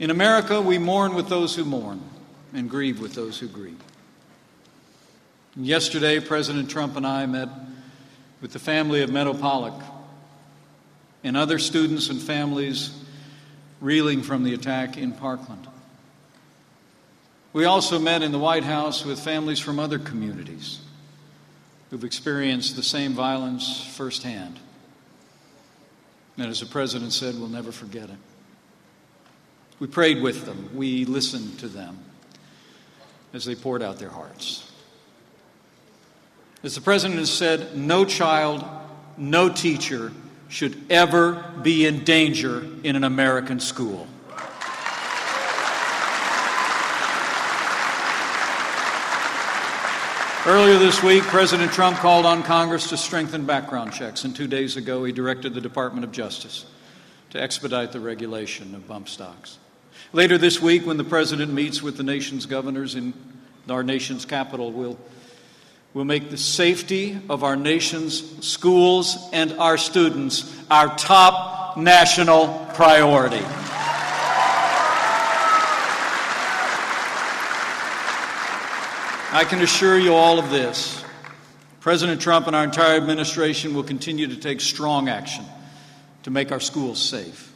In America, we mourn with those who mourn and grieve with those who grieve. Yesterday, President Trump and I met with the family of Meadow Pollack and other students and families reeling from the attack in Parkland. We also met in the White House with families from other communities who've experienced the same violence firsthand. And as the President said, we'll never forget it. We prayed with them, we listened to them as they poured out their hearts. As the President has said, no child, no teacher should ever be in danger in an American school. Earlier this week, President Trump called on Congress to strengthen background checks, and two days ago, he directed the Department of Justice to expedite the regulation of bump stocks. Later this week, when the President meets with the nation's governors in our nation's capital, we'll we'll make the safety of our nation's schools and our students our top national priority. I can assure you all of this. President Trump and our entire administration will continue to take strong action to make our schools safe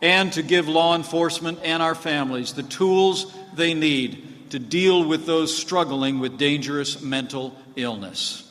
and to give law enforcement and our families the tools they need to deal with those struggling with dangerous mental illness.